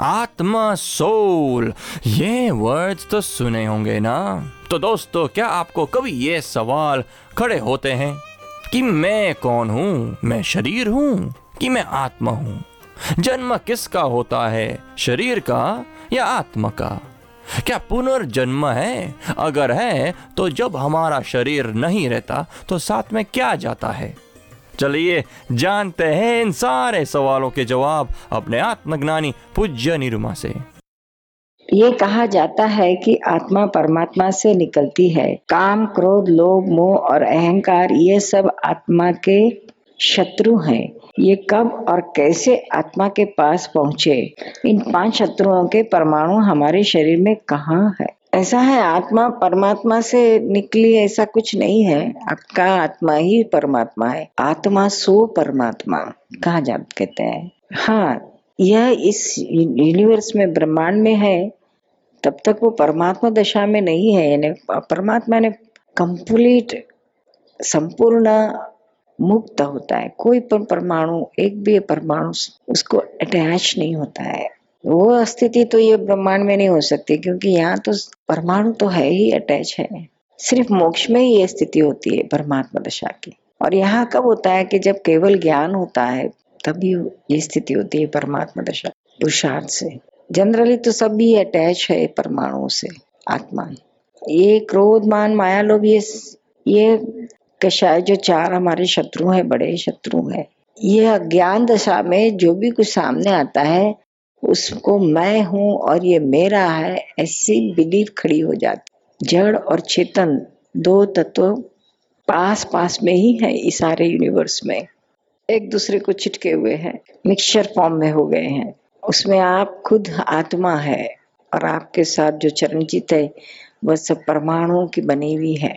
आत्मा, सोल। ये वर्ड्स तो सुने होंगे ना? तो दोस्तों, क्या आपको कभी ये सवाल खड़े होते हैं? कि मैं कौन हूँ? मैं शरीर हूँ? कि मैं आत्मा हूँ? जन्म किसका होता है? शरीर का या आत्मा का? क्या पुनर्जन्म है? अगर है तो जब हमारा शरीर नहीं रहता तो साथ में क्या जाता है? चलिए जानते हैं इन सारे सवालों के जवाब अपने आत्मज्ञानी पूज्य निरुमा से। ये कहा जाता है कि आत्मा परमात्मा से निकलती है। काम, क्रोध, लोभ, मोह और अहंकार, ये सब आत्मा के शत्रु हैं। ये कब और कैसे आत्मा के पास पहुँचे? इन पाँच शत्रुओं के परमाणु हमारे शरीर में कहाँ है? ऐसा है, आत्मा परमात्मा से निकली, ऐसा कुछ नहीं है। आपका आत्मा ही परमात्मा है। आत्मा सो परमात्मा, कहा जा कहते हैं? हाँ यह इस यूनिवर्स में ब्रह्मांड में है, तब तक वो परमात्मा दशा में नहीं है। यानी परमात्मा ने कंप्लीट संपूर्ण मुक्त होता है। कोई पर परमाणु, एक भी परमाणु उसको अटैच नहीं होता है। वो स्थिति तो ये ब्रह्मांड में नहीं हो सकती, क्योंकि यहाँ तो परमाणु तो है ही अटैच है। सिर्फ़ मोक्ष में ही ये स्थिति होती है, परमात्मा दशा की। और यहाँ कब होता है कि जब केवल ज्ञान होता है, तभी ये स्थिति होती है, परमात्मा दशा पुरुषार्थ से। जनरली तो सब भी अटैच है परमाणुओं से, आत्मा। ये क्रोध, मान, माया लोभ, ये ये कषाय जो चार हमारे शत्रु हैं, बड़े शत्रु हैं यह ज्ञान दशा में जो भी कुछ सामने आता है उसको मैं हूँ और ये मेरा है, ऐसी बिलीव खड़ी हो जाती जड़ और चेतन दो तत्व पास पास में ही है इस सारे यूनिवर्स में। एक दूसरे को चिटके हुए हैं मिक्सचर फॉर्म में हो गए हैं। उसमें आप खुद आत्मा है और आपके साथ जो चरणजीत है, वह सब परमाणुओं की बनी हुई है।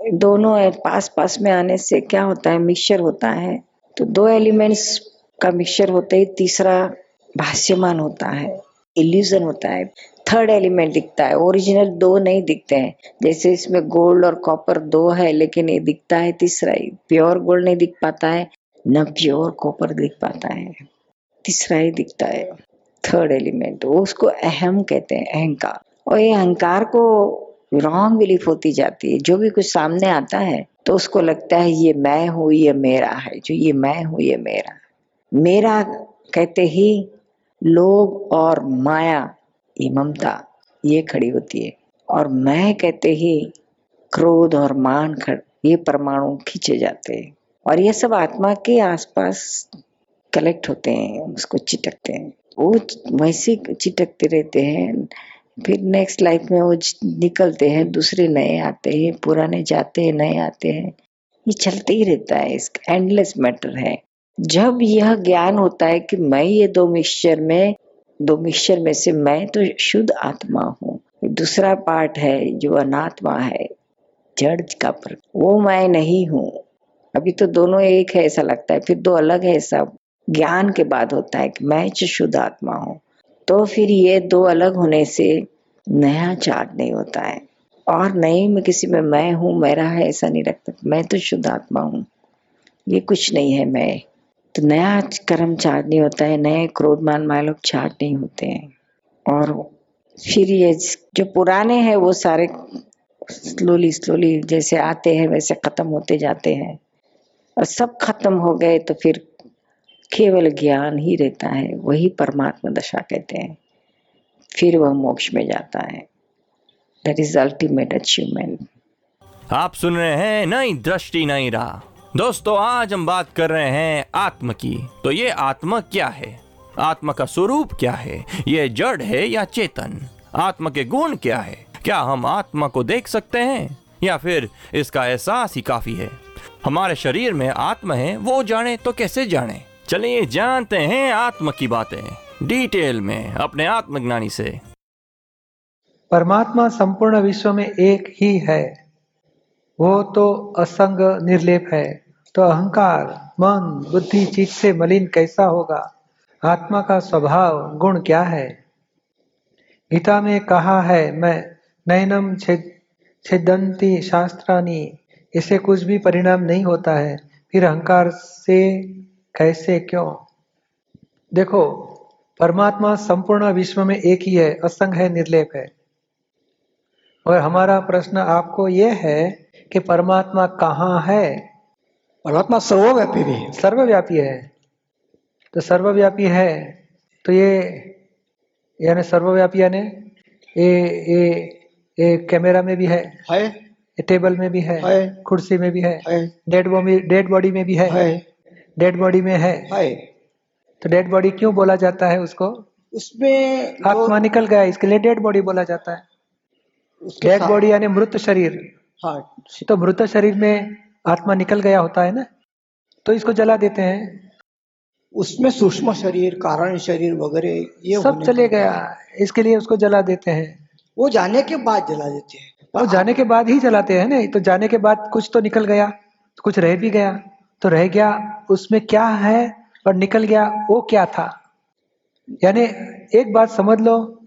दोनों पास पास में आने से क्या होता है मिक्सचर होता है। तो दो एलिमेंट्स का मिक्सचर होते ही तीसरा भाष्यमान होता है इल्यूजन होता है थर्ड एलिमेंट दिखता है ओरिजिनल दो नहीं दिखते हैं। जैसे इसमें गोल्ड और कॉपर दो है, लेकिन ये दिखता है तीसरा ही। प्योर गोल्ड नहीं दिख पाता है, न प्योर कॉपर दिख पाता है। तीसरा ही दिखता है थर्ड एलिमेंट वो उसको अहम कहते हैं, अहंकार। और ये अहंकार को रॉन्ग बिलीफ होती जाती है। जो भी कुछ सामने आता है तो उसको लगता है, ये मैं हूँ, ये मेरा है। जो ये मैं हूँ, ये मेरा। मेरा कहते ही लोभ और माया ये ममता, ये खड़ी होती है। और मैं कहते ही क्रोध और मान खड़, ये परमाणु खींचे जाते हैं। और ये सब आत्मा के आसपास कलेक्ट होते हैं, उसको चिटकते हैं। वो वैसे चिटकते रहते हैं, फिर नेक्स्ट लाइफ में वो निकलते हैं, दूसरे नए आते हैं, पुराने जाते हैं, नए आते हैं। ये चलते ही रहता है, इसका एंडलेस मैटर है। जब यह ज्ञान होता है कि मैं ये दो मिक्सचर में, दो मिक्सचर में से मैं तो शुद्ध आत्मा हूँ। दूसरा पार्ट है जो अनात्मा है, जड़ का पर, वो मैं नहीं हूँ। अभी तो दोनों एक है ऐसा लगता है, फिर दो अलग है ऐसा ज्ञान के बाद होता है कि मैं शुद्ध आत्मा हूँ। तो फिर ये दो अलग होने से नया चार्ट नहीं होता है। और नहीं मैं किसी में मैं हूँ, मेरा है, ऐसा नहीं रखता मैं तो शुद्ध आत्मा हूँ। ये कुछ नहीं है, मैं तो नया कर्म चार्ट नहीं होता है, नए क्रोध मान माया लोग चार्ट नहीं होते हैं। और फिर ये जो पुराने हैं, वो सारे स्लोली स्लोली जैसे आते हैं, वैसे खत्म होते जाते हैं। और सब खत्म हो गए तो फिर केवल ज्ञान ही रहता है, वही परमात्मा दशा कहते हैं। फिर वह मोक्ष में जाता है। दैट इज़ अल्टीमेट अचीवमेंट आप सुन रहे हैं नई दृष्टि, नई राह। दोस्तों, आज हम बात कर रहे हैं आत्म की। तो ये आत्मा क्या है? आत्मा का स्वरूप क्या है? ये जड़ है या चेतन? आत्मा के गुण क्या है? क्या हम आत्मा को देख सकते हैं? या फिर इसका एहसास ही काफ़ी है? हमारे शरीर में आत्मा है, वो जाने तो कैसे जाने? चलिए जानते हैं आत्मा की बातें, डिटेल में, अपने आत्मज्ञानी से। परमात्मा संपूर्ण विश्व में एक ही है। वो तो असंग निर्लेप है तो अहंकार, मन, बुद्धि, चित से मलिन कैसा होगा? आत्मा का स्वभाव, गुण क्या है? गीता में कहा है, मैं नैनम छेद छेदंती शास्त्रानी इससे कुछ भी परिणाम नहीं होता है, फिर अहंकार से कैसे क्यों? देखो, परमात्मा संपूर्ण विश्व में एक ही है, असंग है, निर्लेप है। और हमारा प्रश्न आपको यह है कि परमात्मा कहाँ है? परमात्मा सर्वव्यापी भी सर्वव्यापी है। तो सर्वव्यापी है। तो ये यानी सर्वव्यापी यानी ये ये ये कैमरा में भी है। है। ये टेबल में भी है। है। कुर्सी में भी है। है। डेड बॉडी डेड बॉडी में भी है। है। डेड बॉडी में है। है। तो डेड बॉडी क्यों बोला जाता है उसको? उसमें आत्मा निकल गया इसके लिए डेड बॉडी बोला जाता है। डेड बॉडी यानी मृत शरीर। हाँ। तो मृत शरीर में आत्मा निकल गया होता है ना? तो इसको जला देते हैं। उसमें सूक्ष्म शरीर कारण शरीर वगैरह ये सब चले गया। इसके लिए उसको जला देते हैं। वो जाने के बाद जला देते हैं। वो जाने के बाद ही जलाते हैं ना? तो जाने के बाद कुछ तो निकल गया कुछ रह भी गया। तो रह गया उसमें क्या है और निकल गया वो क्या था? यानी एक बात समझ लो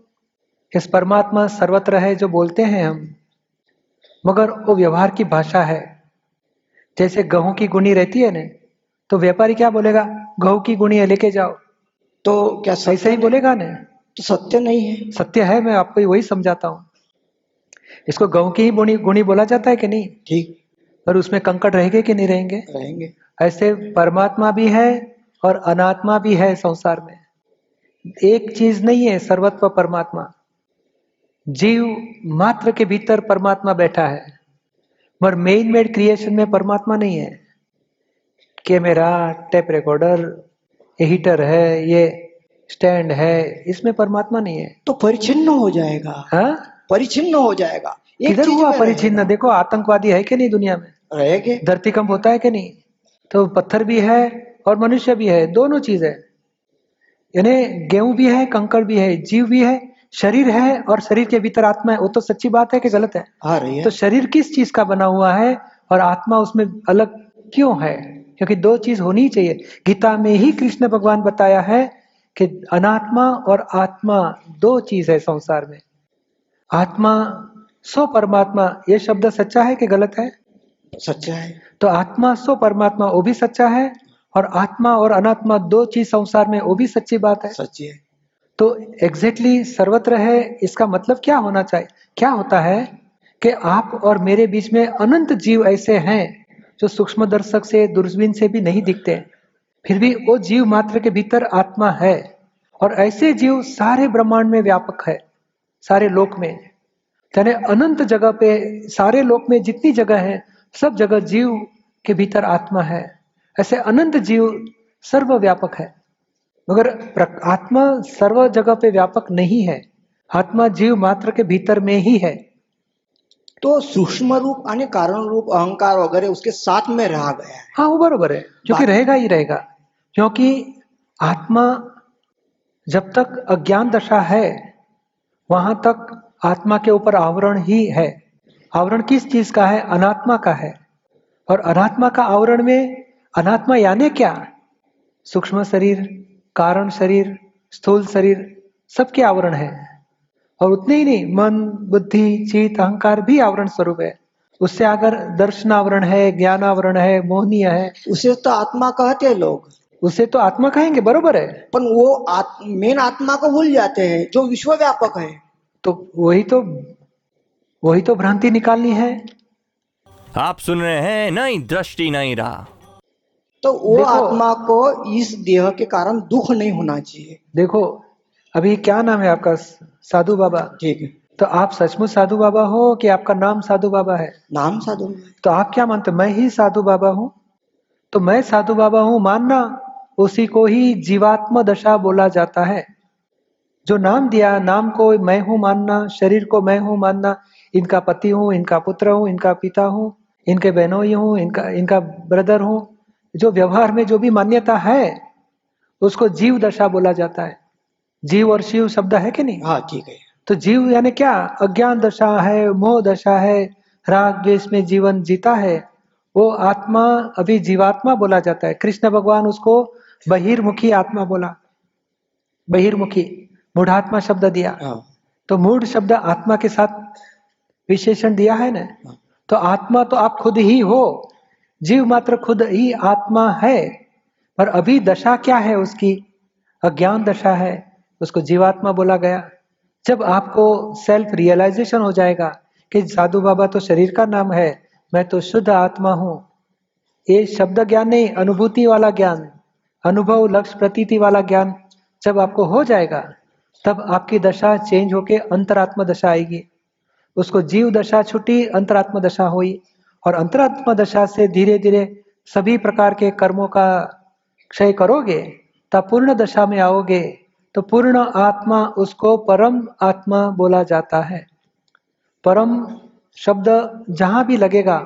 इस परमात्मा सर्वत्र है जो बोलते हैं हम। मगर वो व्यवहार की भाषा है। जैसे गेहूँ की गुनी रहती है ना तो व्यापारी क्या बोलेगा? गेहूँ की गुनी है लेके जाओ। तो क्या ऐसे ही बोलेगा ना? तो सत्य नहीं है। सत्य है मैं आपको वही समझाता हूँ। इसको गेहूँ की ही गुणी गुणी बोला जाता है कि नहीं? ठीक। पर उसमें कंकड़ रहेंगे कि नहीं रहेंगे? रहेंगे। ऐसे परमात्मा भी है और अनात्मा भी है संसार में। एक चीज़ नहीं है सर्वत्व परमात्मा। जीव मात्र के भीतर परमात्मा बैठा है मगर मेन मेड क्रिएशन में परमात्मा नहीं है। कैमरा टेप रिकॉर्डर ये हीटर है ये स्टैंड है इसमें परमात्मा नहीं है। तो परिचिन्न हो जाएगा। हाँ? परिचिन्न हो जाएगा। किधर हुआ परिचिन्न? देखो आतंकवादी है कि नहीं दुनिया में? रहेगा। धरती कंप होता है कि नहीं? तो पत्थर भी है और मनुष्य भी है दोनों चीज़। है यानी गेहूँ भी है कंकड़ भी है जीव भी है शरीर है और शरीर के भीतर आत्मा है वो तो सच्ची बात है कि गलत है? आ रही है। तो शरीर किस चीज़ का बना हुआ है और आत्मा उसमें अलग क्यों है? क्योंकि दो चीज़ होनी चाहिए। गीता में ही कृष्ण भगवान बताया है कि अनात्मा और आत्मा दो चीज़ है संसार में। आत्मा सो परमात्मा ये शब्द सच्चा है कि गलत है? सच्चा है। तो आत्मा सो परमात्मा वो भी सच्चा है और आत्मा और अनात्मा दो चीज़ संसार में वो भी सच्ची बात है? सच्ची है। तो एग्जैक्टली exactly सर्वत्र है, इसका मतलब क्या होना चाहिए? क्या होता है कि आप और मेरे बीच में अनंत जीव ऐसे हैं जो सूक्ष्म दर्शक से दूरबीन से भी नहीं दिखते। फिर भी वो जीव मात्र के भीतर आत्मा है और ऐसे जीव सारे ब्रह्मांड में व्यापक है, सारे लोक में। यानी अनंत जगह पे, सारे लोक में जितनी जगह है, सब जगह जीव के भीतर आत्मा है। ऐसे अनंत जीव सर्वव्यापक है। मगर आत्मा सर्व जगह पे व्यापक नहीं है। आत्मा जीव मात्र के भीतर में ही है। तो सूक्ष्म रूप आणि कारण रूप अहंकार वगैरह उसके साथ में रहा गया है। हाँ वो बरोबर है। क्योंकि रहेगा ही रहेगा। क्योंकि आत्मा जब तक अज्ञान दशा है वहाँ तक आत्मा के ऊपर आवरण ही है। आवरण किस चीज़ का है? अनात्मा का है। और अनात्मा का आवरण में अनात्मा यानी क्या? सूक्ष्म शरीर। कारण शरीर स्थूल शरीर सबके आवरण है। और उतने ही नहीं मन बुद्धि चित अहंकार भी आवरण स्वरूप है। उससे अगर दर्शन आवरण है ज्ञान आवरण है मोहनीय है। उसे तो आत्मा कहते हैं लोग। उसे तो आत्मा कहेंगे बरोबर है। पर वो आत, मेन आत्मा को भूल जाते हैं जो विश्वव्यापक है। तो वही तो वही तो भ्रांति निकालनी है। आप सुन रहे हैं नई दृष्टि नई राह। तो वो आत्मा को इस देह के कारण दुख नहीं होना चाहिए। देखो अभी क्या नाम है आपका? साधु बाबा? ठीक है तो आप सचमुच साधु बाबा हो कि आपका नाम साधु बाबा है? नाम साधु तो आप क्या मानते मैं ही साधु बाबा हूँ? तो मैं साधु बाबा हूँ मानना उसी को ही जीवात्म दशा बोला जाता है। जो नाम दिया नाम को मैं हूँ मानना शरीर को मैं हूँ मानना इनका पति हूँ इनका पुत्र हूँ इनका पिता हूँ इनके बहनोई हूँ इनका इनका ब्रदर हूँ जो व्यवहार में जो भी मान्यता है उसको जीव दशा बोला जाता है। जीव और शिव शब्द है कि नहीं? हाँ ठीक है। तो जीव यानी क्या? अज्ञान दशा है मोह दशा है राग द्वेष में जीवन जीता है। वो आत्मा अभी जीवात्मा बोला जाता है। कृष्ण भगवान उसको बहिर्मुखी आत्मा बोला। बहिर्मुखी मूढ़ात्मा शब्द दिया। हाँ। तो मूढ़ शब्द आत्मा के साथ विशेषण दिया है ना? तो आत्मा तो आप खुद ही हो। जीव मात्र खुद ही आत्मा है, पर अभी दशा क्या है उसकी? अज्ञान दशा है, उसको जीवात्मा बोला गया। जब आपको सेल्फ रियलाइजेशन हो जाएगा कि साधु बाबा तो शरीर का नाम है, मैं तो शुद्ध आत्मा हूँ। ये शब्द ज्ञान नहीं, अनुभूति वाला ज्ञान, अनुभव लक्ष्य प्रतीति वाला ज्ञान जब आपको हो जाएगा, तब आपकी दशा चेंज होके अंतरात्मा दशा आएगी। उसको जीव दशा छुट्टी, अंतरात्मा दशा हुई। और अंतरात्मा दशा से धीरे धीरे सभी प्रकार के कर्मों का क्षय करोगे, तब पूर्ण दशा में आओगे तो पूर्ण आत्मा उसको परम आत्मा बोला जाता है। परम शब्द जहाँ भी लगेगा,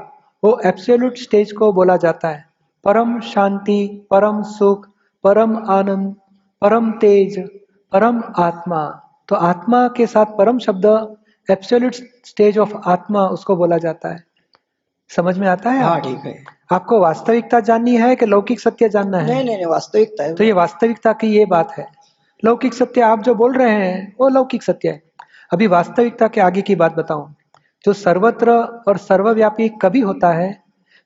वो एब्सोल्यूट स्टेज को बोला जाता है। परम शांति, परम सुख, परम आनंद, परम तेज, परम आत्मा। तो आत्मा के साथ परम शब्द एब्सोल्यूट स्टेज ऑफ़ आत्मा उसको बोला जाता है। समझ में आता है हाँ? ठीक है। आपको वास्तविकता जाननी है कि लौकिक सत्य जानना है? नहीं नहीं नहीं वास्तविकता है। तो ये वास्तविकता की ये बात है। लौकिक सत्य आप जो बोल रहे हैं वो लौकिक सत्य है। अभी वास्तविकता के आगे की बात बताऊँ जो सर्वत्र और सर्वव्यापी कभी होता है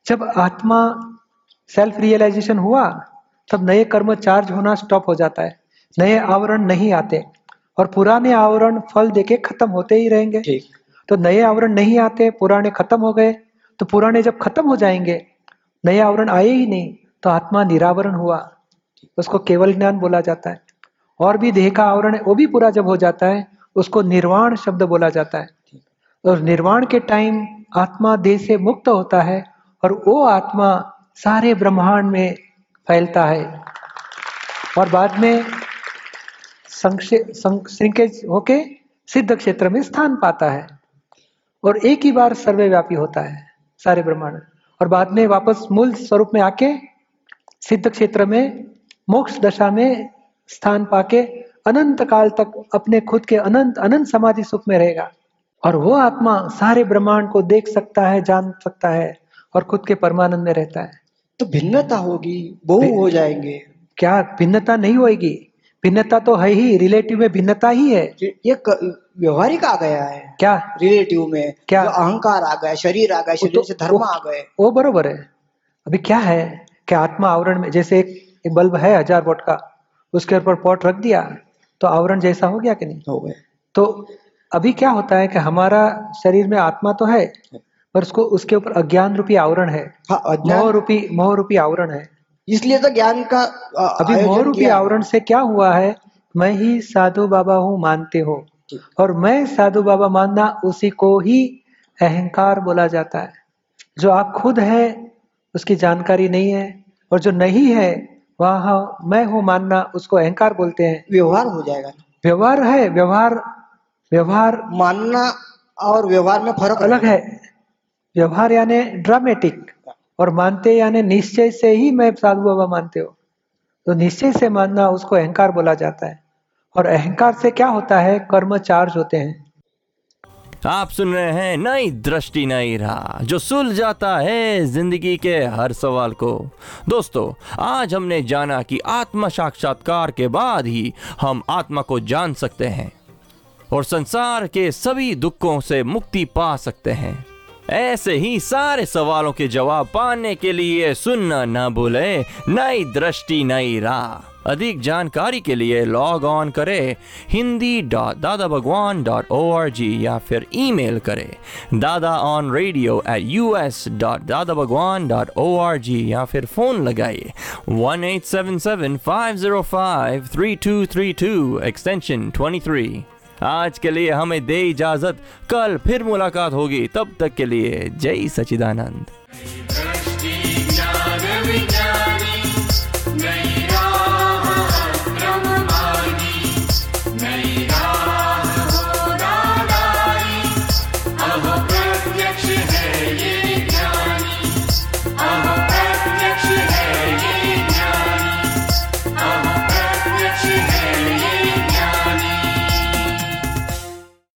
जब आत्मा सेल्फ रियलाइजेशन हुआ तब नए कर्म चार्ज होना स्टॉप हो जाता है। नए आवरण नहीं आते और पुराने आवरण फल देके खत्म होते ही रहेंगे। ठीक। तो नए आवरण नहीं आते पुराने खत्म हो गए तो पुराने जब खत्म हो जाएँगे, नए आवरण आए ही नहीं तो आत्मा निरावरण हुआ। उसको केवल ज्ञान बोला जाता है। और भी देह का आवरण है, वो भी पूरा जब हो जाता है, उसको निर्वाण शब्द बोला जाता है। और निर्वाण के टाइम आत्मा देह से मुक्त होता है, और वो आत्मा सारे ब्रह्मांड में फैलता है। और बाद में संक्षे- सं- श्रिंकेज होके सिद्ध क्षेत्र में स्थान पाता है। और एक ही बार सर्वव्यापी होता है। सारे ब्रह्मांड। और बाद में वापस मूल स्वरूप में आके सिद्ध क्षेत्र में मोक्ष दशा में स्थान पाके अनंत काल तक अपने खुद के अनंत अनंत समाधि सुख में रहेगा। और वो आत्मा सारे ब्रह्मांड को देख सकता है जान सकता है और खुद के परमानंद में रहता है। तो भिन्नता होगी बहु हो जाएँगे। क्या भिन्नता नहीं होएगी? भिन्नता तो है ही रिलेटिव में भिन्नता ही है। ये व्यवहारिक आ गया है। क्या? रिलेटिव में। क्या? अहंकार आ गया शरीर आ गया शरीर तो- से धर्म आ गए। वो बरोबर है। अभी क्या है कि आत्मा आवरण में जैसे एक, एक बल्ब है हज़ार वोट का उसके ऊपर पॉट रख दिया तो आवरण जैसा हो गया कि नहीं? हो गए तो अभी क्या होता है कि हमारा शरीर में आत्मा तो है पर उसको उसके ऊपर अज्ञान रूपी आवरण है। हाँ मोह रूपी मोह रूपी आवरण है। इसलिए तो ज्ञान का अभी मोह रूपी आवरण से क्या हुआ है? मैं ही साधु बाबा हूँ मानते हो। और मैं साधु बाबा मानना उसी को ही अहंकार बोला जाता है। जो आप खुद है उसकी जानकारी नहीं है। और जो नहीं है वह मैं हूँ मानना उसको अहंकार बोलते हैं। व्यवहार हो जाएगा। व्यवहार है व्यवहार व्यवहार। मानना और व्यवहार में फ़र्क अलग है। व्यवहार यानी ड्रामेटिक और मानते यानी निश्चय से ही मैं साधु बाबा मानते हो। तो निश्चय से मानना, उसको अहंकार बोला जाता है। और अहंकार से क्या होता है? कर्म चार्ज होते हैं। आप सुन रहे हैं नई दृष्टि, नई राह, जो सुल जाता है ज़िंदगी के हर सवाल को। दोस्तों, आज हमने जाना कि आत्मा साक्षात्कार के बाद ही हम आत्मा को जान सकते हैं और संसार के सभी दुखों से मुक्ति पा सकते हैं। ऐसे ही सारे सवालों के जवाब पाने के लिए सुनना ना भूले। नई दृष्टि, नई राह। अधिक जानकारी के लिए लॉग ऑन करें। Hindi dot Dada Bhagwan dot O R G या फिर ईमेल करें। Dada on radio at U S dot Dada Bhagwan dot O R G या फिर फ़ोन लगाइए one eight seven seven five zero five three two three two extension twenty three आज के लिए हमें दे इजाज़त। कल फिर मुलाकात होगी। तब तक के लिए जय सचिदानंद